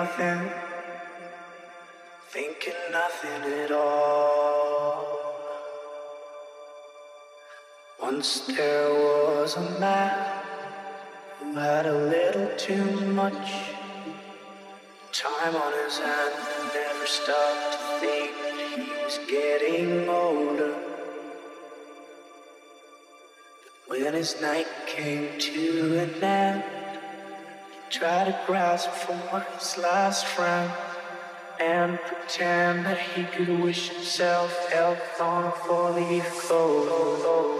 nothing, thinking nothing at all. Once there was a man who had a little too much time on his hand and never stopped to think that he was getting older. But when his night came to an end, tried to grasp for his last friend and pretend that he could wish himself health on a four-leaf clover.